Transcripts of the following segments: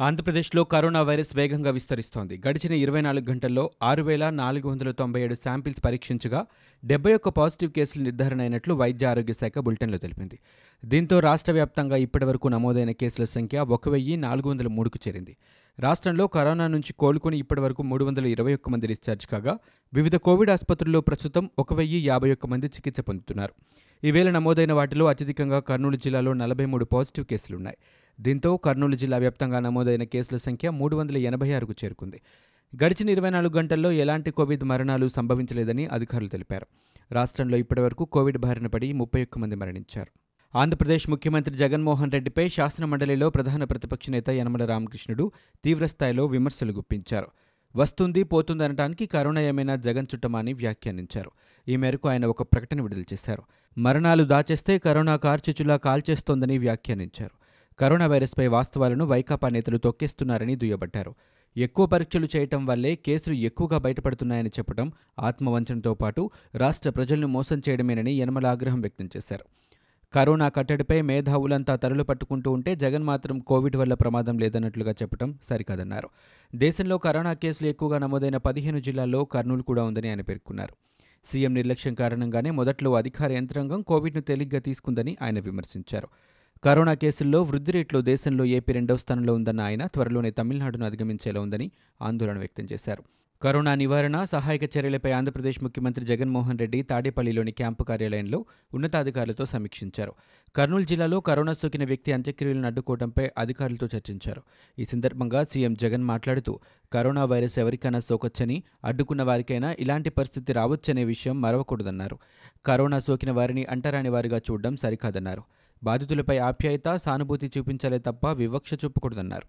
ఆంధ్రప్రదేశ్లో corona virus వేగంగా విస్తరిస్తోంది. గడిచిన ఇరవై నాలుగు గంటల్లో ఆరు వేల నాలుగు వందల తొంభై ఏడు శాంపిల్స్ పరీక్షించగా డెబ్బై ఒక్క పాజిటివ్ కేసులు నిర్ధారణ అయినట్లు వైద్య ఆరోగ్య శాఖ బులెటిన్లో తెలిపింది. దీంతో రాష్ట్ర వ్యాప్తంగా ఇప్పటివరకు నమోదైన కేసుల సంఖ్య ఒక వెయ్యి నాలుగు వందల మూడుకు చేరింది. రాష్ట్రంలో కరోనా నుంచి కోలుకుని ఇప్పటివరకు మూడు వందల ఇరవై ఒక్క మంది డిశ్చార్జ్ కాగా వివిధ కోవిడ్ ఆసుపత్రుల్లో ప్రస్తుతం ఒక వెయ్యి యాభై ఒక్క మంది చికిత్స పొందుతున్నారు. ఈవేళ నమోదైన వాటిలో అత్యధికంగా కర్నూలు జిల్లాలో నలభై మూడు పాజిటివ్ కేసులున్నాయి. దీంతో కర్నూలు జిల్లా వ్యాప్తంగా నమోదైన కేసుల సంఖ్య మూడు వందల ఎనభై ఆరుకు చేరుకుంది. గడిచిన ఇరవై నాలుగు గంటల్లో ఎలాంటి కోవిడ్ మరణాలు సంభవించలేదని అధికారులు తెలిపారు. రాష్ట్రంలో ఇప్పటివరకు కోవిడ్ బారిన పడి ముప్పై ఒక్క మంది మరణించారు. ఆంధ్రప్రదేశ్ ముఖ్యమంత్రి జగన్మోహన్ రెడ్డిపై శాసనమండలిలో ప్రధాన ప్రతిపక్ష నేత యనమల రామకృష్ణుడు తీవ్రస్థాయిలో విమర్శలు గుప్పించారు. వస్తుంది పోతుందనటానికి కరోనా ఏమైనా జగన్ చుట్టమా అని వ్యాఖ్యానించారు. ఈ మేరకు ఆయన ఒక ప్రకటన విడుదల చేశారు. మరణాలు దాచేస్తే కరోనా కార్చిచులా కాల్చేస్తోందని వ్యాఖ్యానించారు. కరోనా వైరస్పై వాస్తవాలను వైకాపా నేతలు తొక్కేస్తున్నారని దుయ్యబట్టారు. ఎక్కువ పరీక్షలు చేయటం వల్లే కేసులు ఎక్కువగా బయటపడుతున్నాయని చెప్పడం ఆత్మవంచనతో పాటు రాష్ట్ర ప్రజలను మోసం చేయడమేనని యనమల ఆగ్రహం వ్యక్తం చేశారు. కరోనా కట్టడిపై మేధావులంతా తరలు పట్టుకుంటూ ఉంటే జగన్ మాత్రం కోవిడ్ వల్ల ప్రమాదం లేదన్నట్లుగా చెప్పడం సరికాదన్నారు. దేశంలో కరోనా కేసులు ఎక్కువగా నమోదైన పదిహేను జిల్లాల్లో కర్నూలు కూడా ఉందని ఆయన పేర్కొన్నారు. సీఎం నిర్లక్ష్యం కారణంగానే మొదట్లో అధికార యంత్రాంగం కోవిడ్ను తేలిగ్గా తీసుకుందని ఆయన విమర్శించారు. కరోనా కేసుల్లో వృద్ధి రేట్లో దేశంలో ఏపీ రెండవ స్థానంలో ఉందన్న ఆయన త్వరలోనే తమిళనాడును అధిగమించేలా ఉందని ఆందోళన వ్యక్తం చేశారు. కరోనా నివారణ సహాయక చర్యలపై ఆంధ్రప్రదేశ్ ముఖ్యమంత్రి జగన్మోహన్ రెడ్డి తాడేపల్లిలోని క్యాంపు కార్యాలయంలో ఉన్నతాధికారులతో సమీక్షించారు. కర్నూలు జిల్లాలో కరోనా సోకిన వ్యక్తి అంత్యక్రియలను అడ్డుకోవడంపై అధికారులతో చర్చించారు. ఈ సందర్భంగా సీఎం జగన్ మాట్లాడుతూ కరోనా వైరస్ ఎవరికైనా సోకొచ్చని అడ్డుకున్న వారికైనా ఇలాంటి పరిస్థితి రావచ్చనే విషయం మరవకూడదన్నారు. కరోనా సోకిన వారిని అంటరాని వారిగా చూడడం సరికాదన్నారు. బాధితులపై ఆప్యాయత సానుభూతి చూపించాలే తప్ప వివక్ష చూపకూడదన్నారు.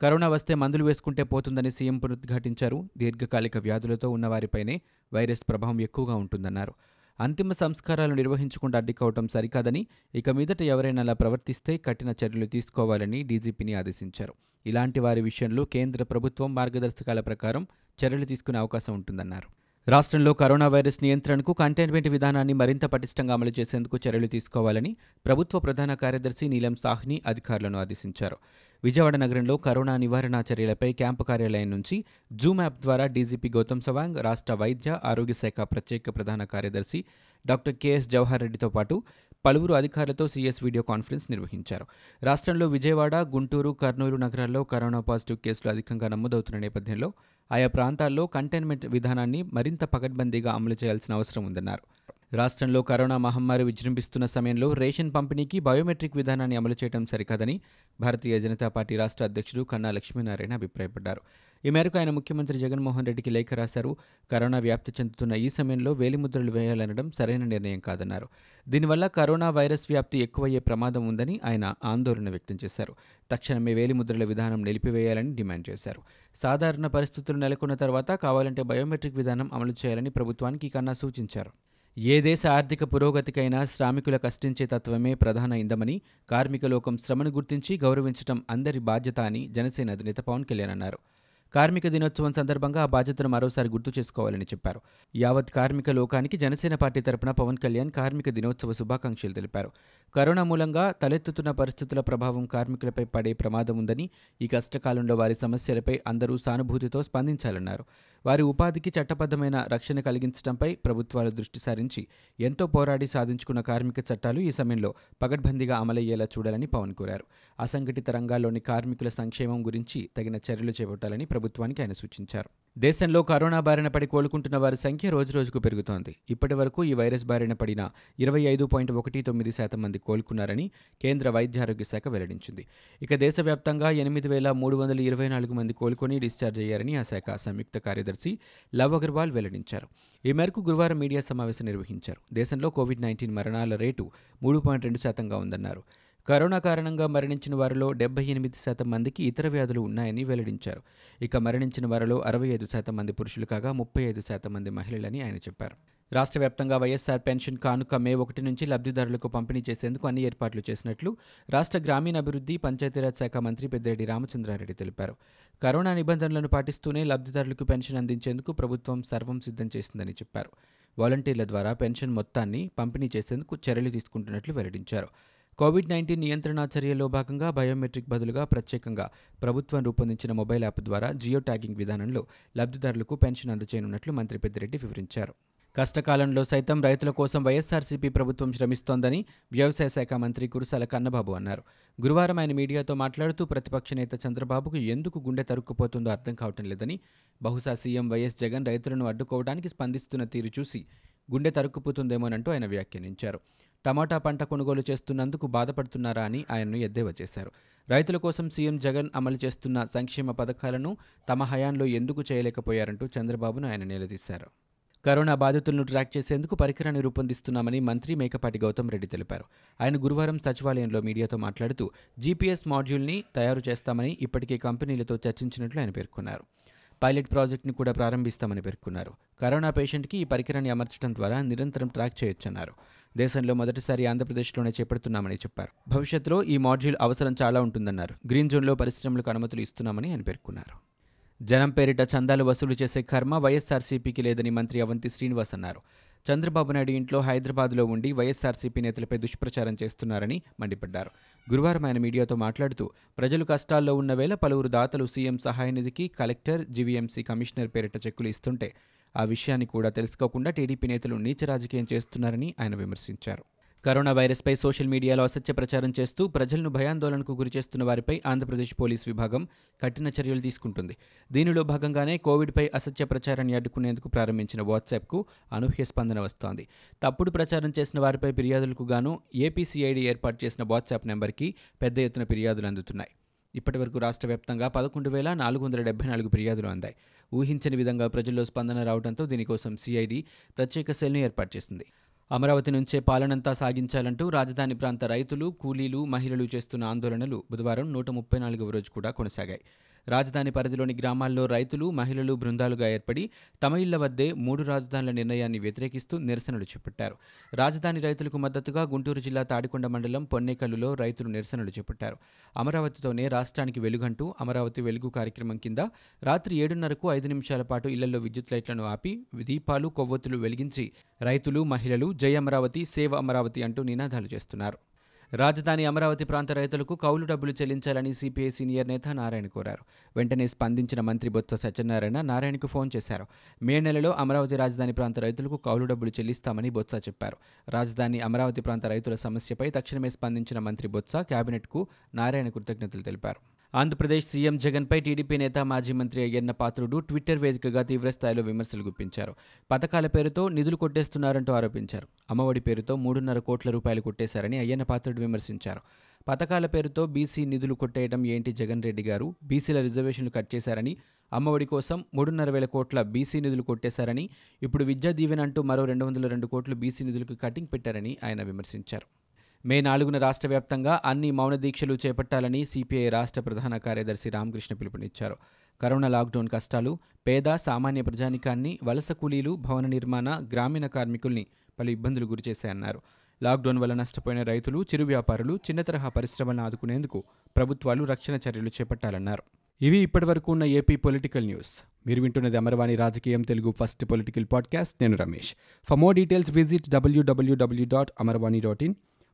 కరోనా వస్తే మందులు వేసుకుంటే పోతుందని సీఎం పునరుద్ఘాటించారు. దీర్ఘకాలిక వ్యాధులతో ఉన్నవారిపైనే వైరస్ ప్రభావం ఎక్కువగా ఉంటుందన్నారు. అంతిమ సంస్కారాలు నిర్వహించకుండా అడ్డుకోవటం సరికాదని ఇక మీదట ఎవరైనా అలా ప్రవర్తిస్తే కఠిన చర్యలు తీసుకోవాలని డీజీపీని ఆదేశించారు. ఇలాంటి వారి విషయంలో కేంద్ర ప్రభుత్వం మార్గదర్శకాల ప్రకారం చర్యలు తీసుకునే అవకాశం ఉంటుందన్నారు. రాష్ట్రంలో కరోనా వైరస్ నియంత్రణకు కంటైన్మెంట్ విధానాన్ని మరింత పటిష్టంగా అమలు చేసేందుకు చర్యలు తీసుకోవాలని ప్రభుత్వ ప్రధాన కార్యదర్శి నీలం సాహ్ని అధికారులను ఆదేశించారు. విజయవాడ నగరంలో కరోనా నివారణ చర్యలపై క్యాంపు కార్యాలయం నుంచి జూమ్ యాప్ ద్వారా డీజీపీ గౌతమ్ సవాంగ్ రాష్ట్ర వైద్య ఆరోగ్య శాఖ ప్రత్యేక ప్రధాన కార్యదర్శి డాక్టర్ కెఎస్ జవహర్ రెడ్డితో పాటు పలువురు అధికారులతో సీఎస్ వీడియో కాన్ఫరెన్స్ నిర్వహించారు. రాష్ట్రంలో విజయవాడ గుంటూరు కర్నూలు నగరాల్లో కరోనా పాజిటివ్ కేసులు అధికంగా నమోదవుతున్న నేపథ్యంలో ఆయా ప్రాంతాల్లో కంటైన్మెంట్ విధానాన్ని మరింత పకడ్బందీగా అమలు చేయాల్సిన అవసరం ఉందన్నారు. రాష్ట్రంలో కరోనా మహమ్మారి విజృంభిస్తున్న సమయంలో రేషన్ పంపిణీకి బయోమెట్రిక్ విధానాన్ని అమలు చేయడం సరికాదని భారతీయ జనతా పార్టీ రాష్ట్ర అధ్యక్షుడు కన్నా లక్ష్మీనారాయణ అభిప్రాయపడ్డారు. ఈ మేరకు ఆయన ముఖ్యమంత్రి జగన్మోహన్ రెడ్డికి లేఖ రాశారు. కరోనా వ్యాప్తి చెందుతున్న ఈ సమయంలో వేలిముద్రలు వేయాలనడం సరైన నిర్ణయం కాదన్నారు. దీనివల్ల కరోనా వైరస్ వ్యాప్తి ఎక్కువయ్యే ప్రమాదం ఉందని ఆయన ఆందోళన వ్యక్తం చేశారు. తక్షణమే వేలిముద్రల విధానం నిలిపివేయాలని డిమాండ్ చేశారు. సాధారణ పరిస్థితులు నెలకొన్న తర్వాత కావాలంటే బయోమెట్రిక్ విధానం అమలు చేయాలని ప్రభుత్వానికి కన్నా సూచించారు. ఏ దేశ ఆర్థిక పురోగతికైనా శ్రామికుల కష్టించే తత్వమే ప్రధాన ఇందమని కార్మిక లోకం శ్రమను గుర్తించి గౌరవించడం అందరి బాధ్యత అని జనసేన అధినేత పవన్ కళ్యాణ్ అన్నారు. కార్మిక దినోత్సవం సందర్భంగా ఆ బాధ్యతను మరోసారి గుర్తు చేసుకోవాలని చెప్పారు. యావత్ కార్మిక లోకానికి జనసేన పార్టీ తరపున పవన్ కళ్యాణ్ కార్మిక దినోత్సవ శుభాకాంక్షలు తెలిపారు. కరోనా మూలంగా తలెత్తుతున్న పరిస్థితుల ప్రభావం కార్మికులపై పడే ప్రమాదం ఉందని ఈ కష్టకాలంలో వారి సమస్యలపై అందరూ సానుభూతితో స్పందించాలన్నారు. వారి ఉపాధికి చట్టబద్ధమైన రక్షణ కలిగించడంపై ప్రభుత్వాలు దృష్టి సారించి ఎంతో పోరాడి సాధించుకున్న కార్మిక చట్టాలు ఈ సమయంలో పగడ్బందీగా అమలయ్యేలా చూడాలని పవన్ కోరారు. అసంఘటిత రంగాల్లోని కార్మికుల సంక్షేమం గురించి తగిన చర్యలు చేపట్టాలని ప్రభుత్వానికి ఆయన సూచించారు. దేశంలో కరోనా బారిన పడి కోలుకుంటున్న వారి సంఖ్య రోజురోజుకు పెరుగుతోంది. ఇప్పటి వరకు ఈ వైరస్ బారిన పడిన ఇరవై ఐదు పాయింట్ ఒకటి తొమ్మిది శాతం మంది కోలుకున్నారని కేంద్ర వైద్యారోగ్య శాఖ వెల్లడించింది. ఇక దేశవ్యాప్తంగా ఎనిమిది వేల మూడు వందల ఇరవై నాలుగు మంది కోలుకొని డిశ్చార్జ్ అయ్యారని ఆ శాఖ సంయుక్త కార్యదర్శి లవ్ అగర్వాల్ వెల్లడించారు. ఈ మేరకు గురువారం మీడియా సమావేశం నిర్వహించారు. దేశంలో కోవిడ్ నైన్టీన్ మరణాల రేటు మూడు పాయింట్ రెండు శాతంగా ఉందన్నారు. కరోనా కారణంగా మరణించిన వారిలో డెబ్బై ఎనిమిది శాతం మందికి ఇతర వ్యాధులు ఉన్నాయని వెల్లడించారు. ఇక మరణించిన వారిలో అరవై ఐదు శాతం మంది పురుషులు కాగా ముప్పై ఐదు శాతం మంది మహిళలని ఆయన చెప్పారు. రాష్ట్ర వ్యాప్తంగా వైఎస్ఆర్ పెన్షన్ కానుక మే ఒకటి నుంచి లబ్ధిదారులకు పంపిణీ చేసేందుకు అన్ని ఏర్పాట్లు చేసినట్లు రాష్ట్ర గ్రామీణాభివృద్ధి పంచాయతీరాజ్ శాఖ మంత్రి పెద్దిరెడ్డి రామచంద్రారెడ్డి తెలిపారు. కరోనా నిబంధనలను పాటిస్తూనే లబ్ధిదారులకు పెన్షన్ అందించేందుకు ప్రభుత్వం సర్వం సిద్ధం చేసిందని చెప్పారు. వాలంటీర్ల ద్వారా పెన్షన్ మొత్తాన్ని పంపిణీ చేసేందుకు చర్యలు తీసుకుంటున్నట్లు వెల్లడించారు. కోవిడ్ నైన్టీన్ నియంత్రణ చర్యల్లో భాగంగా బయోమెట్రిక్ బదులుగా ప్రత్యేకంగా ప్రభుత్వం రూపొందించిన మొబైల్ యాప్ ద్వారా జియో ట్యాగింగ్ విధానంలో లబ్ధిదారులకు పెన్షన్ అందజేయనున్నట్లు మంత్రి పెద్దిరెడ్డి వివరించారు. కష్టకాలంలో సైతం రైతుల కోసం వైఎస్ఆర్సీపీ ప్రభుత్వం శ్రమిస్తోందని వ్యవసాయ శాఖ మంత్రి కురుసాల కన్నబాబు అన్నారు. గురువారం ఆయన మీడియాతో మాట్లాడుతూ ప్రతిపక్ష నేత చంద్రబాబుకు ఎందుకు గుండె తరుక్కుపోతుందో అర్థం కావటం లేదని బహుశా సీఎం వైఎస్ జగన్ రైతులను అడ్డుకోవడానికి స్పందిస్తున్న తీరు చూసి గుండె తరుక్కుపోతుందేమోనంటూ ఆయన వ్యాఖ్యానించారు. టమాటా పంట కొనుగోలు చేస్తున్నందుకు బాధపడుతున్నారా అని ఆయన్ను ఎద్దేవా చేశారు. రైతుల కోసం సీఎం జగన్ అమలు చేస్తున్న సంక్షేమ పథకాలను తమ హయాంలో ఎందుకు చేయలేకపోయారంటూ చంద్రబాబును ఆయన నిలదీశారు. కరోనా బాధితులను ట్రాక్ చేసేందుకు పరికరాన్ని రూపొందిస్తున్నామని మంత్రి మేకపాటి గౌతమ్ రెడ్డి తెలిపారు. ఆయన గురువారం సచివాలయంలో మీడియాతో మాట్లాడుతూ జీపీఎస్ మాడ్యూల్ని తయారు చేస్తామని ఇప్పటికే కంపెనీలతో చర్చించినట్లు ఆయన పేర్కొన్నారు. పైలట్ ప్రాజెక్టుని కూడా ప్రారంభిస్తామని పేర్కొన్నారు. కరోనా పేషెంట్కి ఈ పరికరాన్ని అమర్చడం ద్వారా నిరంతరం ట్రాక్ చేయొచ్చన్నారు. దేశంలో మొదటిసారి ఆంధ్రప్రదేశ్లోనే చేపడుతున్నామని చెప్పారు. భవిష్యత్తులో ఈ మాడ్యూల్ అవసరం చాలా ఉంటుందన్నారు. గ్రీన్ జోన్లో పరిశ్రమలకు అనుమతులు ఇస్తున్నామని ఆయన పేర్కొన్నారు. జనం పేరిట చందాలు వసూలు చేసే కర్మ వైఎస్ఆర్సీపీకి లేదని మంత్రి అవంతి శ్రీనివాస్ అన్నారు. చంద్రబాబు నాయుడు ఇంట్లో హైదరాబాద్లో ఉండి వైఎస్ఆర్సీపీ నేతలపై దుష్ప్రచారం చేస్తున్నారని మండిపడ్డారు. గురువారం ఆయన మీడియాతో మాట్లాడుతూ ప్రజలు కష్టాల్లో ఉన్న వేళ పలువురు దాతలు సీఎం సహాయ నిధికి కలెక్టర్ జీవీఎంసీ కమిషనర్ పేరిట చెక్కులు ఇస్తుంటే ఆ విషయాన్ని కూడా తెలుసుకోకుండా టీడీపీ నేతలు నీచ రాజకీయం చేస్తున్నారని ఆయన విమర్శించారు. కరోనా వైరస్పై సోషల్ మీడియాలో అసత్య ప్రచారం చేస్తూ ప్రజలను భయాందోళనకు గురి చేస్తున్న వారిపై ఆంధ్రప్రదేశ్ పోలీస్ విభాగం కఠిన చర్యలు తీసుకుంటుంది. దీనిలో భాగంగానే కోవిడ్పై అసత్య ప్రచారాన్ని అడ్డుకునేందుకు ప్రారంభించిన వాట్సాప్కు అనూహ్య స్పందన వస్తోంది. తప్పుడు ప్రచారం చేసిన వారిపై ఫిర్యాదులకు గాను ఏపీసీఐడి ఏర్పాటు చేసిన వాట్సాప్ నెంబర్కి పెద్ద ఎత్తున ఫిర్యాదులు అందుతున్నాయి. ఇప్పటి వరకు రాష్ట్ర వ్యాప్తంగా పదకొండు వేల నాలుగు వందల డెబ్బై నాలుగు ఫిర్యాదులు అందాయి. ఊహించని విధంగా ప్రజల్లో స్పందన రావడంతో దీనికోసం సిఐడి ప్రత్యేక సెల్ను ఏర్పాటు చేసింది. అమరావతి నుంచే పాలనంతా సాగించాలంటూ రాజధాని ప్రాంత రైతులు కూలీలు మహిళలు చేస్తున్న ఆందోళనలు బుధవారం నూట ముప్పై నాలుగవ రోజు కూడా కొనసాగాయి. రాజధాని పరిధిలోని గ్రామాల్లో రైతులు మహిళలు బృందాలుగా ఏర్పడి తమ ఇళ్ళ వద్దే మూడు రాజధానుల నిర్ణయాన్ని వ్యతిరేకిస్తూ నిరసనలు చేపట్టారు. రాజధాని రైతులకు మద్దతుగా గుంటూరు జిల్లా తాడికొండ మండలం పొన్నేకల్లులో రైతులు నిరసనలు చేపట్టారు. అమరావతితోనే రాష్ట్రానికి వెలుగంటూ అమరావతి వెలుగు కార్యక్రమం కింద రాత్రి ఏడున్నరకు ఐదు నిమిషాల పాటు ఇళ్ళలో విద్యుత్ లైట్లను ఆపి దీపాలు కొవ్వొత్తులు వెలిగించి రైతులు మహిళలు జై అమరావతి సేవ అమరావతి అంటూ నినాదాలు చేస్తున్నారు. రాజధాని అమరావతి ప్రాంత రైతులకు కౌలు డబ్బులు చెల్లించాలని సిపిఐ సీనియర్ నేత నారాయణ కోరారు. వెంటనే స్పందించిన మంత్రి బొత్స సత్యనారాయణ నారాయణకు ఫోన్ చేశారు. మే నెలలో అమరావతి రాజధాని ప్రాంత రైతులకు కౌలు డబ్బులు చెల్లిస్తామని బొత్స చెప్పారు. రాజధాని అమరావతి ప్రాంత రైతుల సమస్యపై తక్షణమే స్పందించిన మంత్రి బొత్స కేబినెట్కు నారాయణ కృతజ్ఞతలు తెలిపారు. ఆంధ్రప్రదేశ్ సీఎం జగన్పై టీడీపీ నేత మాజీ మంత్రి అయ్యన్న పాత్రుడు ట్విట్టర్ వేదికగా తీవ్రస్థాయిలో విమర్శలు గుప్పించారు. పథకాల పేరుతో నిధులు కొట్టేస్తున్నారంటూ ఆరోపించారు. అమ్మఒడి పేరుతో మూడున్నర కోట్ల రూపాయలు కొట్టేశారని అయ్యన్న పాత్రుడు విమర్శించారు. పథకాల పేరుతో బీసీ నిధులు కొట్టేయడం ఏంటి జగన్ రెడ్డి గారు? బీసీల రిజర్వేషన్లు కట్ చేశారని అమ్మఒడి కోసం మూడున్నర వేల కోట్ల బీసీ నిధులు కొట్టేశారని ఇప్పుడు విద్యా దీవెన అంటూ మరో రెండు వందల రెండు కోట్లు బీసీ నిధులకు కటింగ్ పెట్టారని ఆయన విమర్శించారు. మే నాలుగున రాష్ట్ర వ్యాప్తంగా అన్ని మౌన దీక్షలు చేపట్టాలని సిపిఐ రాష్ట్ర ప్రధాన కార్యదర్శి రామకృష్ణ పిలుపునిచ్చారు. కరోనా లాక్డౌన్ కష్టాలు పేద సామాన్య ప్రజానికాన్ని వలస కూలీలు భవన నిర్మాణ గ్రామీణ కార్మికుల్ని పలు ఇబ్బందులు గురిచేశాయన్నారు. లాక్డౌన్ వల్ల నష్టపోయిన రైతులు చిరు వ్యాపారులు చిన్న తరహా పరిశ్రమలను ఆదుకునేందుకు ప్రభుత్వాలు రక్షణ చర్యలు చేపట్టాలన్నారు. ఇవి ఇప్పటివరకు ఉన్న ఏపీ పొలిటికల్ న్యూస్. మీరు వింటున్నది అమర్వాణి రాజకీయం తెలుగు ఫస్ట్ పొలిటికల్ పాడ్కాస్ట్. నేను Ramesh. For more details visit WWW dot Amarvani dot in.